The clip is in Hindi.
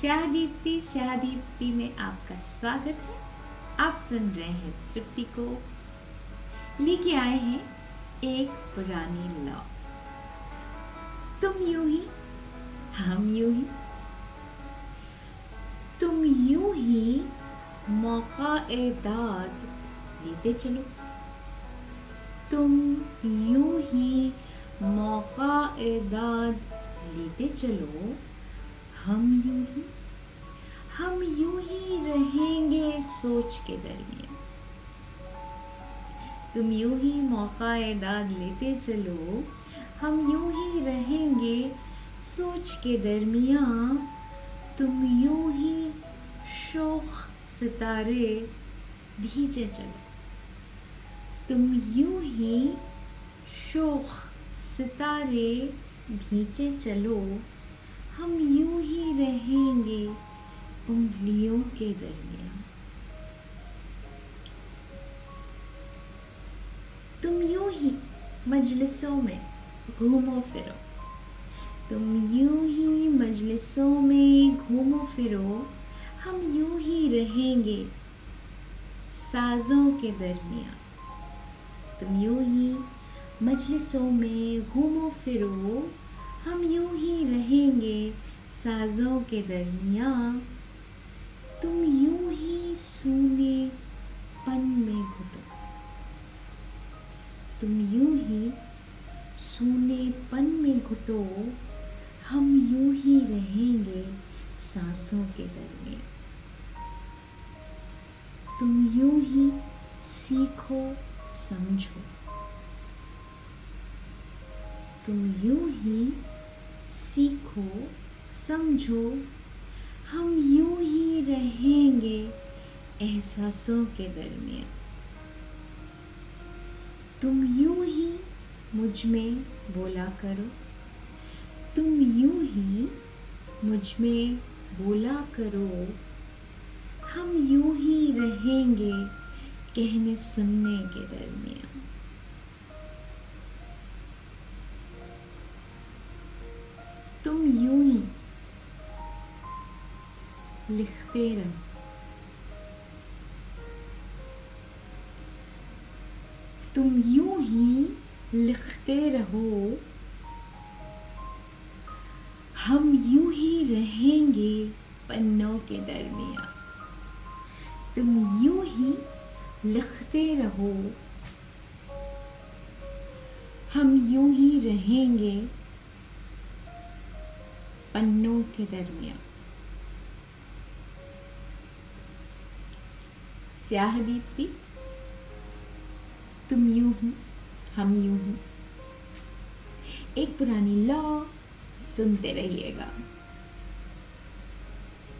स्याह दीप्ति स्याह दीप्ति में आपका स्वागत है। आप सुन रहे हैं तृप्ति को। लेके आए हैं एक पुरानी लॉ। तुम यूँ ही, हम यूँ ही। तुम यूँ ही मौका ए दाद लेते चलो। तुम यूँ ही मौका ए दाद लेते चलो। हम यूँ ही, हम यूँ ही रहेंगे सोच के दरमियान। तुम यूँ ही मौका दाद लेते चलो, हम यूँ ही रहेंगे सोच के दरमियान। तुम यूँ ही शोख सितारे भीजे चलो। तुम यूँ ही शोख सितारे भीजे चलो। हम यूँ ही रहेंगे उंगलियों के दरमियान तुम यूँ ही मजलिसों में घूमो फिरो। तुम यूँ ही मजलिसों में घूमो फिरो। हम यूँ ही रहेंगे साजों के दरमियान तुम यूँ ही मजलिसों में घूमो फिरो। हम यूँ ही रहेंगे साजों के दरमिया तुम यूँ ही सूने पन में घुटो तुम यूँ ही सूने पन में घुटो, हम यूँ ही रहेंगे सांसों के दरमियान। तुम यूँ ही सीखो, समझो। तुम यूँ ही सीखो, समझो, हम यूँ ही रहेंगे एहसासों के दरमियान। तुम यूँ ही मुझमें बोला करो। तुम यूँ ही मुझमें बोला करो। हम यूँ ही रहेंगे कहने सुनने के दरमियान। तुम यूँ ही लिखते रहो। तुम यूँ ही लिखते रहो। हम यूँ ही रहेंगे पन्नों के दरमिया तुम यूँ ही लिखते रहो। हम यूँ ही रहेंगे पन्नों के दरमियान। स्याह दीप्ति, तुम यू हो, हम यू हूँ। एक पुरानी लॉ सुनते रहिएगा।